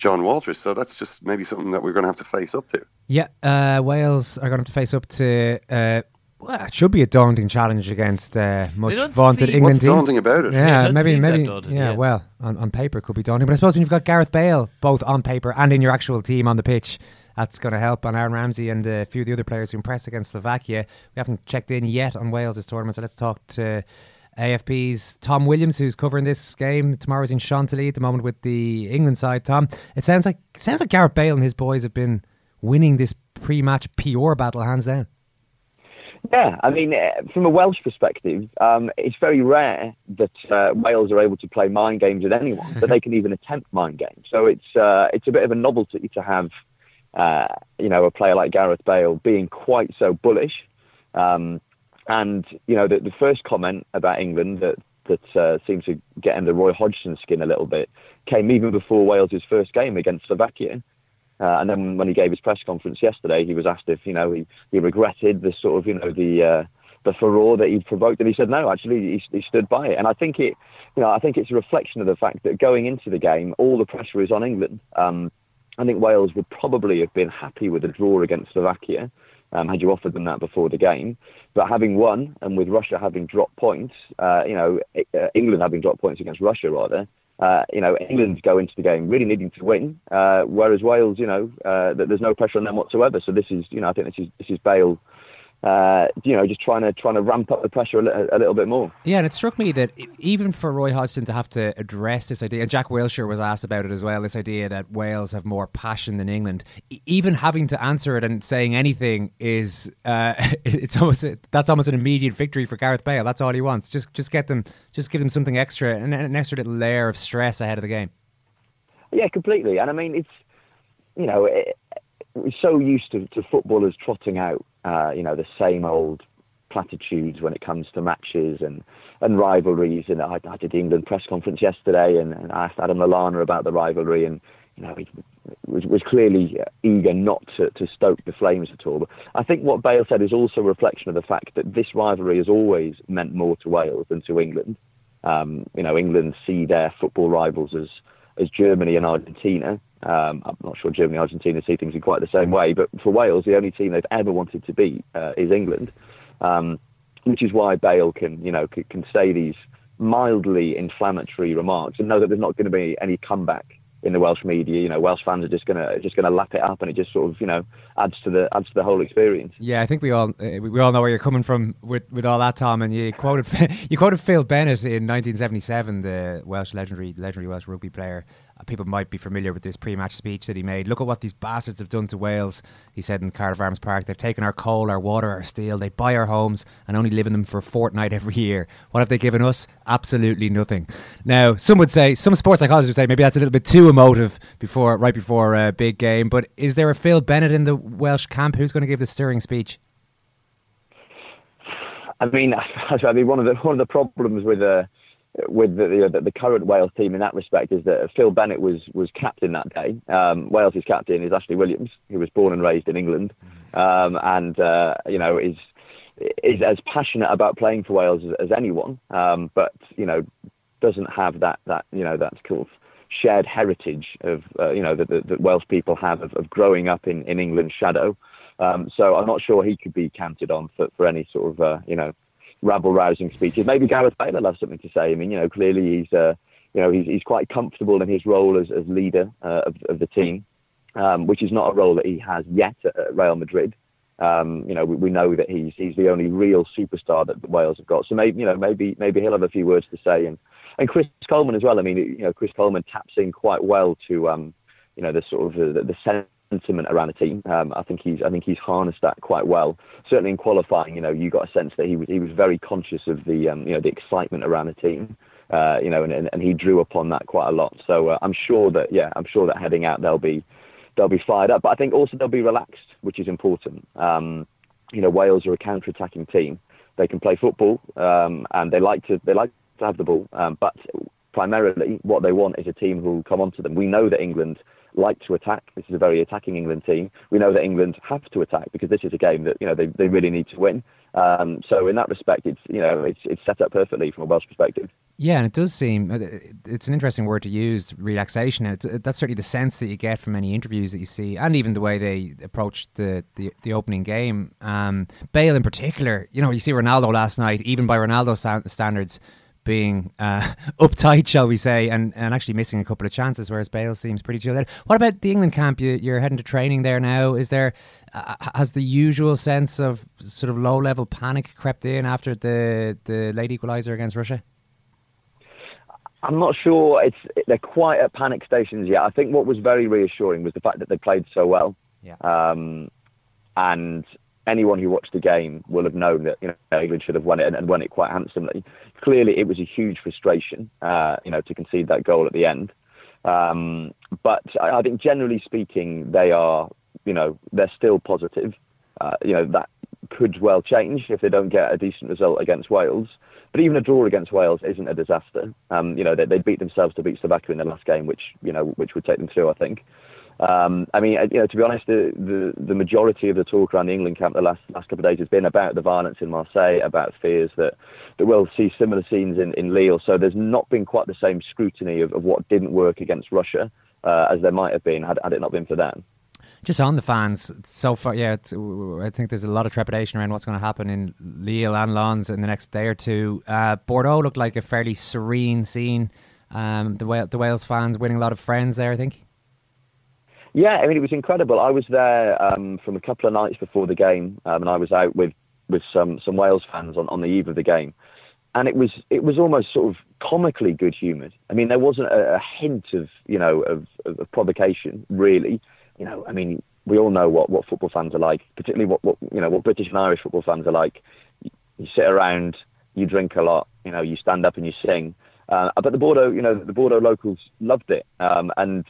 Jon Walters. So that's just maybe something that we're going to have to face up to. yeah, uh, Wales are going to have to face up to. Uh, well, it should be a daunting challenge against uh, much vaunted seem- England What's team. daunting about it? They Yeah, maybe, maybe. daunted, yeah, yeah. well, on, on paper it could be daunting, but I suppose when you've got Gareth Bale both on paper and in your actual team on the pitch, that's going to help. And Aaron Ramsey and a few of the other players who impressed against Slovakia. We haven't checked in yet on Wales' tournament, so let's talk to AFP's Tom Williams, who's covering this game. Tomorrow's in Chantilly at the moment with the England side. Tom, it sounds like it sounds like Gareth Bale and his boys have been winning this pre-match PR battle hands down. Yeah, I mean, uh, from a Welsh perspective, um, it's very rare that uh, Wales are able to play mind games with anyone, but they can even attempt mind games. So it's uh, it's a bit of a novelty to have, uh, you know, a player like Gareth Bale being quite so bullish. Um, and you know, the, the first comment about England that that uh, seemed to get under Roy Hodgson's skin a little bit came even before Wales' first game against Slovakia. Uh, and then when he gave his press conference yesterday, he was asked if you know he, he regretted the sort of you know the uh, the furore that he provoked, and he said no, actually he, he stood by it. And I think it, you know, I think it's a reflection of the fact that going into the game, all the pressure is on England. Um, I think Wales would probably have been happy with a draw against Slovakia. Um, had you offered them that before the game, but having won and with Russia having dropped points, uh, you know, uh, England having dropped points against Russia rather, uh, you know, England go into the game really needing to win, uh, whereas Wales, you know, uh, there's no pressure on them whatsoever. So this is, you know, I think this is this is Bale, uh, you know, just trying to trying to ramp up the pressure a, li- a little bit more. Yeah, and it struck me that even for Roy Hodgson to have to address this idea, and Jack Wilshere was asked about it as well, this idea that Wales have more passion than England, even having to answer it and saying anything is, uh, it's almost that's almost an immediate victory for Gareth Bale. That's all he wants. Just just get them, just give them something extra, an, an extra little layer of stress ahead of the game. Yeah, completely. And I mean, it's you know, it, we're so used to, to footballers trotting out, uh, you know, the same old platitudes when it comes to matches and, and rivalries. And I, I did the England press conference yesterday, and, and I asked Adam Lallana about the rivalry, and you know, he was, was clearly eager not to, to stoke the flames at all. But I think what Bale said is also a reflection of the fact that this rivalry has always meant more to Wales than to England. Um, you know, England see their football rivals as as Germany and Argentina. Um, I'm not sure Germany and Argentina see things in quite the same way, but for Wales, the only team they've ever wanted to beat uh, is England, um, which is why Bale can, you know, can, can say these mildly inflammatory remarks and know that there's not going to be any comeback in the Welsh media. You know, Welsh fans are just gonna just gonna lap it up, and it just sort of you know adds to the adds to the whole experience. Yeah, I think we all uh, we all know where you're coming from with, with all that, Tom. And you quoted you quoted Phil Bennett in 1977, the Welsh legendary legendary Welsh rugby player. Uh, people might be familiar with this pre-match speech that he made. Look at what these bastards have done to Wales. He said in Cardiff Arms Park, they've taken our coal, our water, our steel. They buy our homes and only live in them for a fortnight every year. What have they given us? Absolutely nothing. Now, some would say, some sports psychologists would say maybe that's a little bit too emotive before, right before a big game. But is there a Phil Bennett in the Welsh camp who's going to give the stirring speech? I mean, I mean, one of the one of the problems with uh, with the, the, the current Wales team in that respect is that Phil Bennett was was captain that day. Um, Wales' captain is Ashley Williams, who was born and raised in England, um, and uh, you know is is as passionate about playing for Wales as, as anyone, um, but you know doesn't have that that you know that sort of shared heritage of uh, you know that, that, that Welsh people have of, of growing up in, in England's shadow. Um, so I'm not sure he could be counted on for, for any sort of uh, you know rabble rousing speeches. Maybe Gareth Bale will have something to say. I mean, you know, clearly he's uh, you know he's he's quite comfortable in his role as, as leader uh, of, of the team, um, which is not a role that he has yet at, at Real Madrid. Um, you know, we, we, know that he's he's the only real superstar that Wales have got. So maybe you know maybe maybe he'll have a few words to say and and Chris Coleman as well. I mean, you know, Chris Coleman taps in quite well to um, you know the sort of the, the sentiment around the team. Um, I think he's I think he's harnessed that quite well. Certainly in qualifying, you know, you got a sense that he was he was very conscious of the um, you know the excitement around the team. Uh, you know, and, and he drew upon that quite a lot. So uh, I'm sure that yeah, I'm sure that heading out they'll be they'll be fired up. But I think also they'll be relaxed, which is important. Um, you know, Wales are a counter-attacking team. They can play football, um, and they like to they like to have the ball. Um, but primarily, what they want is a team who will come onto them. We know that England like to attack. This is a very attacking England team. We know that England have to attack because this is a game that you know they, they really need to win. Um, so in that respect, it's you know it's it's set up perfectly from a Welsh perspective. Yeah, and it does seem uh, it's an interesting word to use, relaxation. And that's certainly the sense that you get from any interviews that you see, and even the way they approach the the, the opening game. Um, Bale in particular, you know, you see Ronaldo last night, even by Ronaldo standards being uh, uptight, shall we say, and, and actually missing a couple of chances, whereas Bale seems pretty chilled out. What about the England camp? You, are heading to training there now. Is there uh, has the usual sense of sort of low level panic crept in after the the late equaliser against Russia? I'm not sure. It's they're quite at panic stations yet. I think what was very reassuring was the fact that they played so well. Yeah. Um, and anyone who watched the game will have known that you know England should have won it and, and won it quite handsomely. Clearly, it was a huge frustration, uh, you know, to concede that goal at the end. Um, but I, I, think generally speaking, they are, you know, they're still positive. Uh, you know that could well change if they don't get a decent result against Wales. But even a draw against Wales isn't a disaster. Um, you know, they, they beat themselves to beat Slovakia in the last game, which you know, which would take them through, I think. Um, I mean, you know, to be honest, the, the, the majority of the talk around the England camp the last last couple of days has been about the violence in Marseille, about fears that that we'll see similar scenes in, in Lille. So there's not been quite the same scrutiny of, of what didn't work against Russia uh, as there might have been had, had it not been for them. Just on the fans, so far, yeah, I think there's a lot of trepidation around what's going to happen in Lille and Lens in the next day or two. Uh, Bordeaux looked like a fairly serene scene. Um, the, the Wales fans winning a lot of friends there, I think. Yeah, I mean it was incredible. I was there um, from a couple of nights before the game, um, and I was out with, with some some Wales fans on, on the eve of the game, and it was it was almost sort of comically good humoured. I mean, there wasn't a, a hint of you know of, of, of, provocation really. You know, I mean, we all know what, what football fans are like, particularly what, what you know what British and Irish football fans are like. You, you sit around, you drink a lot, you know, you stand up and you sing. Uh, but the Bordeaux, you know, the Bordeaux locals loved it, um, and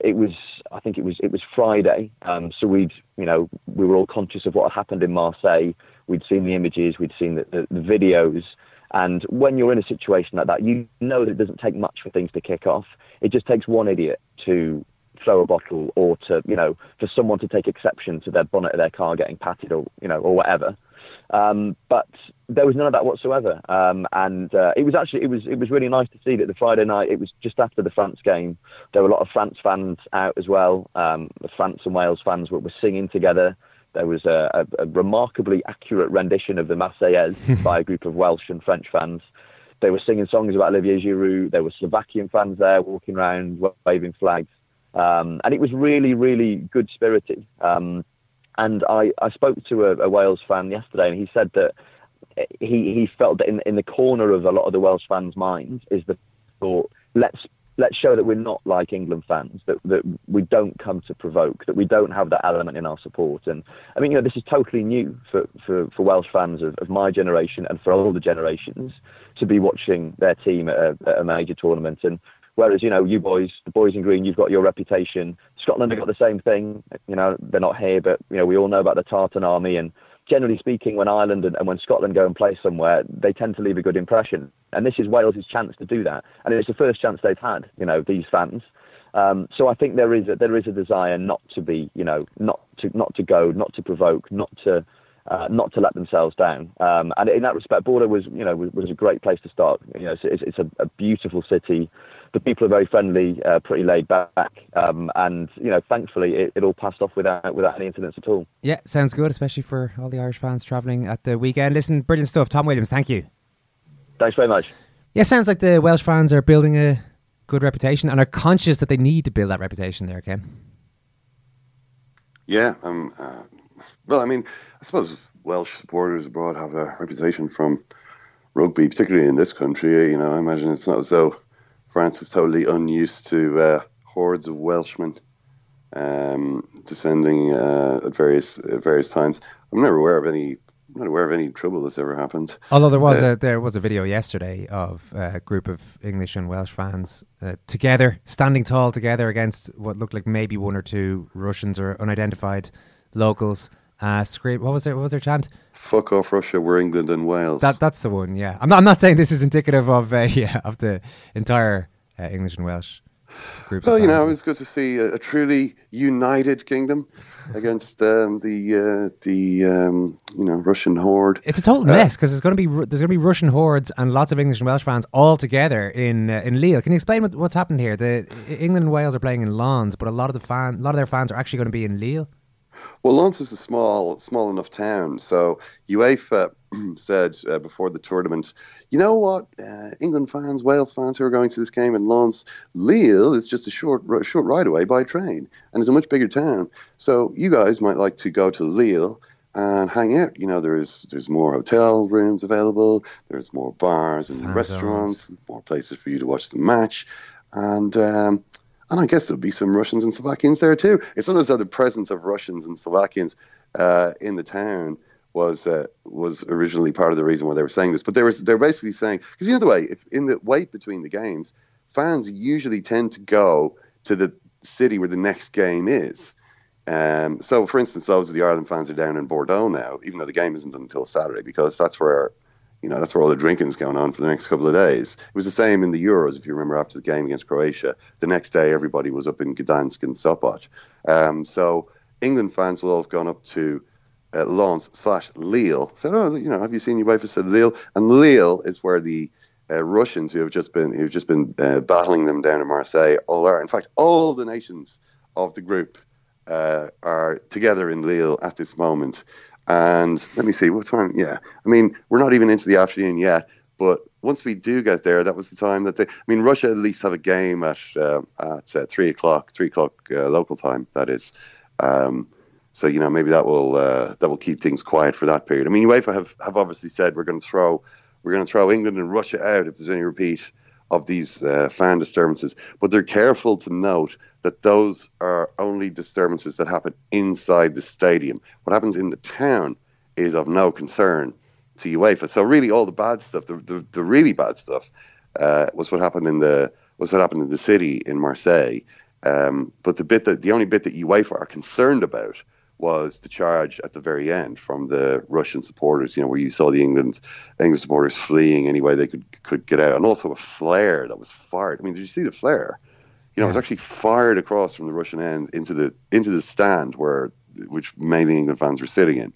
it was I think it was it was Friday, um, so we'd you know we were all conscious of what had happened in Marseille. We'd seen the images, we'd seen the, the, the videos, and when you're in a situation like that, you know that it doesn't take much for things to kick off. It just takes one idiot to throw a bottle, or to you know for someone to take exception to their bonnet of their car getting patted, or you know or whatever. Um, but there was none of that whatsoever, um, and uh, it was actually it was it was really nice to see that the Friday night it was just after the France game. There were a lot of France fans out as well. Um, the France and Wales fans were, were singing together. There was a, a, a remarkably accurate rendition of the Marseillaise by a group of Welsh and French fans. They were singing songs about Olivier Giroud. There were Slovakian fans there walking around waving flags, um, and it was really really good spirited. And I, I spoke to a, a, Wales fan yesterday, and he said that he, he felt that in, in the corner of a lot of the Welsh fans' minds is the thought, let's let's show that we're not like England fans, that, that we don't come to provoke, that we don't have that element in our support. And I mean, you know, this is totally new for, for, for Welsh fans of, of my generation and for older generations to be watching their team at a, at a major tournament. And Whereas, you know, you boys, the boys in green, you've got your reputation. Scotland have got the same thing. You know, they're not here, but, you know, we all know about the Tartan Army. And generally speaking, when Ireland and, and when Scotland go and play somewhere, they tend to leave a good impression. And this is Wales' chance to do that. And it's the first chance they've had, you know, these fans. Um, so I think there is a, there is a desire not to be, you know, not to not to go, not to provoke, not to uh, not to let themselves down. Um, and in that respect, Bordeaux was, you know, was, was a great place to start. You know, it's, it's a, a, beautiful city. The people are very friendly, uh, pretty laid back, um, and you know, thankfully, it, it, all passed off without without any incidents at all. Yeah, sounds good, especially for all the Irish fans travelling at the weekend. Listen, brilliant stuff, Tom Williams. Thank you. Thanks very much. Yeah, sounds like the Welsh fans are building a good reputation and are conscious that they need to build that reputation there, Ken. Yeah, um, uh, well, I mean, I suppose Welsh supporters abroad have a reputation from rugby, particularly in this country. You know, I imagine it's not as though France is totally unused to uh, hordes of Welshmen um, descending uh, at various at various times. I'm never aware of any. I'm not aware of any trouble that's ever happened. Although there was uh, a there was a video yesterday of a group of English and Welsh fans uh, together, standing tall together against what looked like maybe one or two Russians or unidentified locals uh, scream. What was their What was their chant? Fuck off, Russia! We're England and Wales. That that's the one. Yeah, I'm not. I'm not saying this is indicative of uh, yeah, of the entire uh, English and Welsh groups. Well, you know, it was good to see a, a truly united kingdom against um, the uh, the um, you know Russian horde. It's a total Uh, mess because there's going to be there's going to be Russian hordes and lots of English and Welsh fans all together in uh, in Lille. Can you explain what, what's happened here? The England and Wales are playing in Lens, but a lot of the fan, a lot of their fans are actually going to be in Lille. Well, Lens is a small, small enough town. So UEFA said uh, before the tournament, you know what, uh, England fans, Wales fans who are going to this game in Lens, Lille is just a short, short ride away by train, and it's a much bigger town. So you guys might like to go to Lille and hang out. You know, there's there's more hotel rooms available, there's more bars and restaurants, more places for you to watch the match, and. Um, and I guess there'll be some Russians and Slovakians there too. It's not as though the presence of Russians and Slovakians uh, in the town was uh, was originally part of the reason why they were saying this. But they were they're basically saying because you know the way if in the wait between the games, fans usually tend to go to the city where the next game is. Um, so, for instance, those of the Ireland fans are down in Bordeaux now, even though the game isn't until Saturday, because that's where you know, that's where all the drinking's going on for the next couple of days. It was the same in the Euros, if you remember, after the game against Croatia. The next day, everybody was up in Gdansk and Sopot. Um, so England fans will all have gone up to uh, Lens slash Lille. Said, oh, you know, have you seen your UEFA? Said Lille, and Lille is where the uh, Russians who have just been who've just been uh, battling them down in Marseille all are. In fact, all the nations of the group uh, are together in Lille at this moment. And let me see, what time? Yeah, I mean, we're not even into the afternoon yet, but once we do get there, that was the time that they. I mean, Russia at least have a game at uh, at uh, three o'clock, three o'clock uh, local time. That is. Um, so you know maybe that will uh, that will keep things quiet for that period. I mean, UEFA have, have obviously said we're going to throw we're going to throw England and Russia out if there's any repeat of these uh, fan disturbances, but they're careful to note that those are only disturbances that happen inside the stadium. What happens in the town is of no concern to UEFA. So really, all the bad stuff, the the, the really bad stuff, uh, was what happened in the was what happened in the city in Marseille. Um, but the bit that the only bit that UEFA are concerned about was the charge at the very end from the Russian supporters. You know, where you saw the England England supporters fleeing any way they could could get out, and also a flare that was fired. I mean, did you see the flare? You know, it was actually fired across from the Russian end into the into the stand where which mainly England fans were sitting in.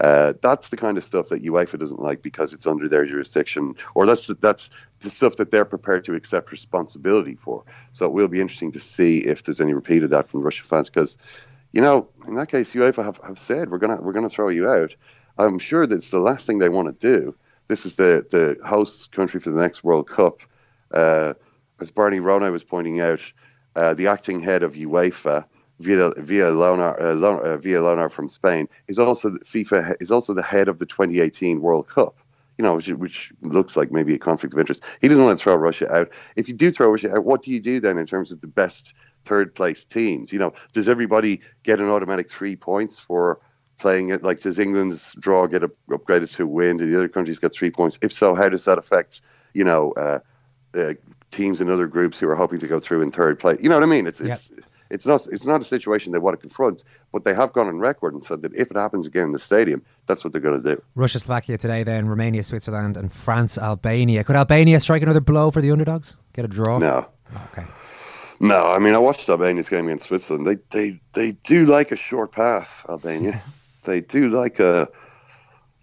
Uh, that's the kind of stuff that UEFA doesn't like because it's under their jurisdiction, or that's the, that's the stuff that they're prepared to accept responsibility for. So it will be interesting to see if there's any repeat of that from the Russian fans, because you know, in that case, UEFA have, have said we're gonna we're gonna throw you out. I'm sure that's the last thing they want to do. This is the the host country for the next World Cup. Uh, as Barney Ronay was pointing out, uh, the acting head of UEFA, Villar Villar Leonard, uh, uh, from Spain, is also the FIFA is also the head of the 2018 World Cup. You know, which, which looks like maybe a conflict of interest. He doesn't want to throw Russia out. If you do throw Russia out, what do you do then in terms of the best third place teams? You know, does everybody get an automatic three points for playing it? Like, does England's draw get up, upgraded to win? Do the other countries get three points? If so, how does that affect, you know, uh, uh, teams and other groups who are hoping to go through in third place? You know what I mean? It's it's it's not it's not a situation they want to confront, but they have gone on record and said that if it happens again in the stadium, that's what they're going to do. Russia, Slovakia today, then Romania, Switzerland, and France, Albania. Could Albania strike another blow for the underdogs? Get a draw? No. Okay. No, I mean I watched Albania's game against Switzerland. They they they do like a short pass, Albania. they do like a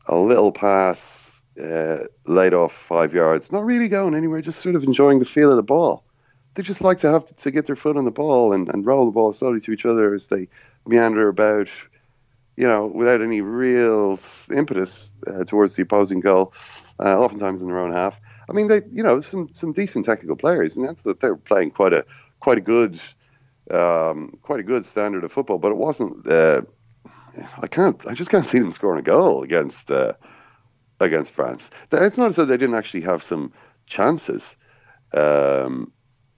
a little pass uh, laid off five yards, not really going anywhere, just sort of enjoying the feel of the ball. They just like to have to, to get their foot on the ball and, and roll the ball slowly to each other as they meander about, you know, without any real impetus uh, towards the opposing goal, uh, oftentimes in their own half. I mean, they, you know, some some decent technical players. I mean, that's that they're playing quite a quite a good, um, quite a good standard of football. But it wasn't. Uh, I can't. I just can't see them scoring a goal against uh, against France. It's not as though they didn't actually have some chances um,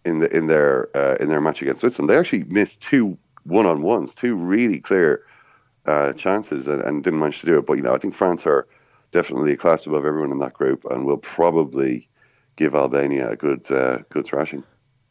in the in their uh, in their match against Switzerland. They actually missed two one on ones, two really clear uh, chances, and, and didn't manage to do it. But you know, I think France are definitely a class above everyone in that group, and will probably give Albania a good uh, good thrashing.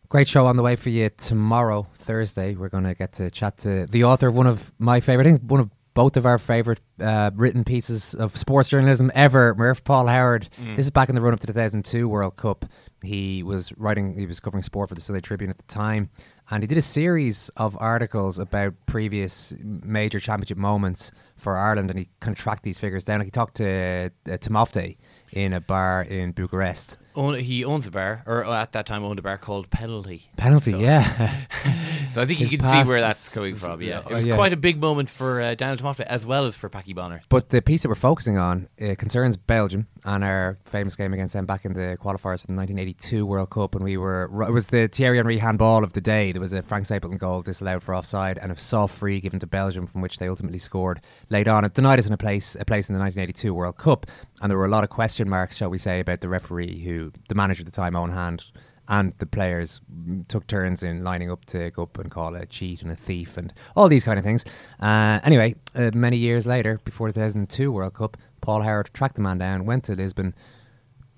Great show on the way for you tomorrow, Thursday. We're going to get to chat to the author of one of my favorite, I think one of both of our favorite uh, written pieces of sports journalism ever, Murph Paul Howard. Mm. This is back in the run up to the 2002 World Cup. He was writing, he was covering sport for the Sunday Tribune at the time, and he did a series of articles about previous major championship moments for Ireland, and he kind of tracked these figures down. Like he talked to uh, Timofte in a bar in Bucharest. Own, he owns a bar, or at that time owned a bar called Penalty. Penalty, So- yeah. so I think His you can see where that's coming from. Yeah, uh, it was yeah. quite a big moment for uh, Daniel Timofte as well as for Packie Bonner. But the piece that we're focusing on uh, concerns Belgium and our famous game against them back in the qualifiers for the 1982 World Cup. And we were, it was the Thierry Henry handball of the day. There was a Frank Stapleton goal disallowed for offside and a soft free given to Belgium from which they ultimately scored late on. It denied us in a place, a place in the 1982 World Cup. And there were a lot of question marks, shall we say, about the referee who, the manager at the time, Eoin Hand, and the players took turns in lining up to go up and call a cheat and a thief and all these kind of things. Uh, anyway, uh, many years later, before the 2002 World Cup, Paul Howard tracked the man down, went to Lisbon,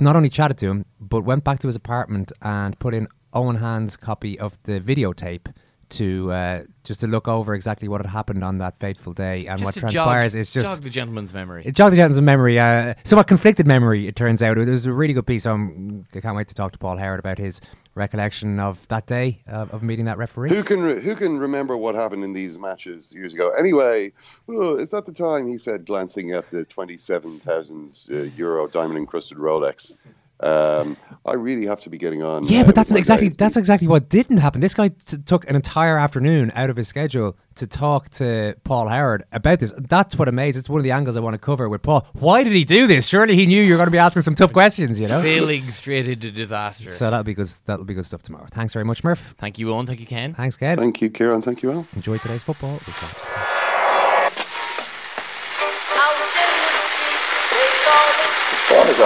not only chatted to him, but went back to his apartment and put in Eoin Hand's copy of the videotape to uh, just to look over exactly what had happened on that fateful day and Just what to transpires jog, is just jog the gentleman's memory. it jogged the gentleman's memory. Uh, somewhat conflicted memory, it turns out. It was a really good piece. Um, I can't wait to talk to Paul Howard about his recollection of that day uh, of meeting that referee. Who can re- who can remember what happened in these matches years ago? Anyway, oh, is that the time he said, glancing at the twenty-seven thousand uh, euro diamond encrusted Rolex? Um, I really have to be getting on. Yeah, uh, but that's exactly that's exactly what didn't happen. This guy t- took an entire afternoon out of his schedule to talk to Paul Howard about this. That's what amazes. It's one of the angles I want to cover with Paul. Why did he do this? Surely he knew you were going to be asking some tough questions, you know. Failing straight into disaster. So that'll be good. That'll be good stuff tomorrow. Thanks very much, Murph. Thank you, Eoin. Thank you, Ken. Thanks, Ken. Thank you, Kieran. Thank you, Al. Enjoy today's football. We'll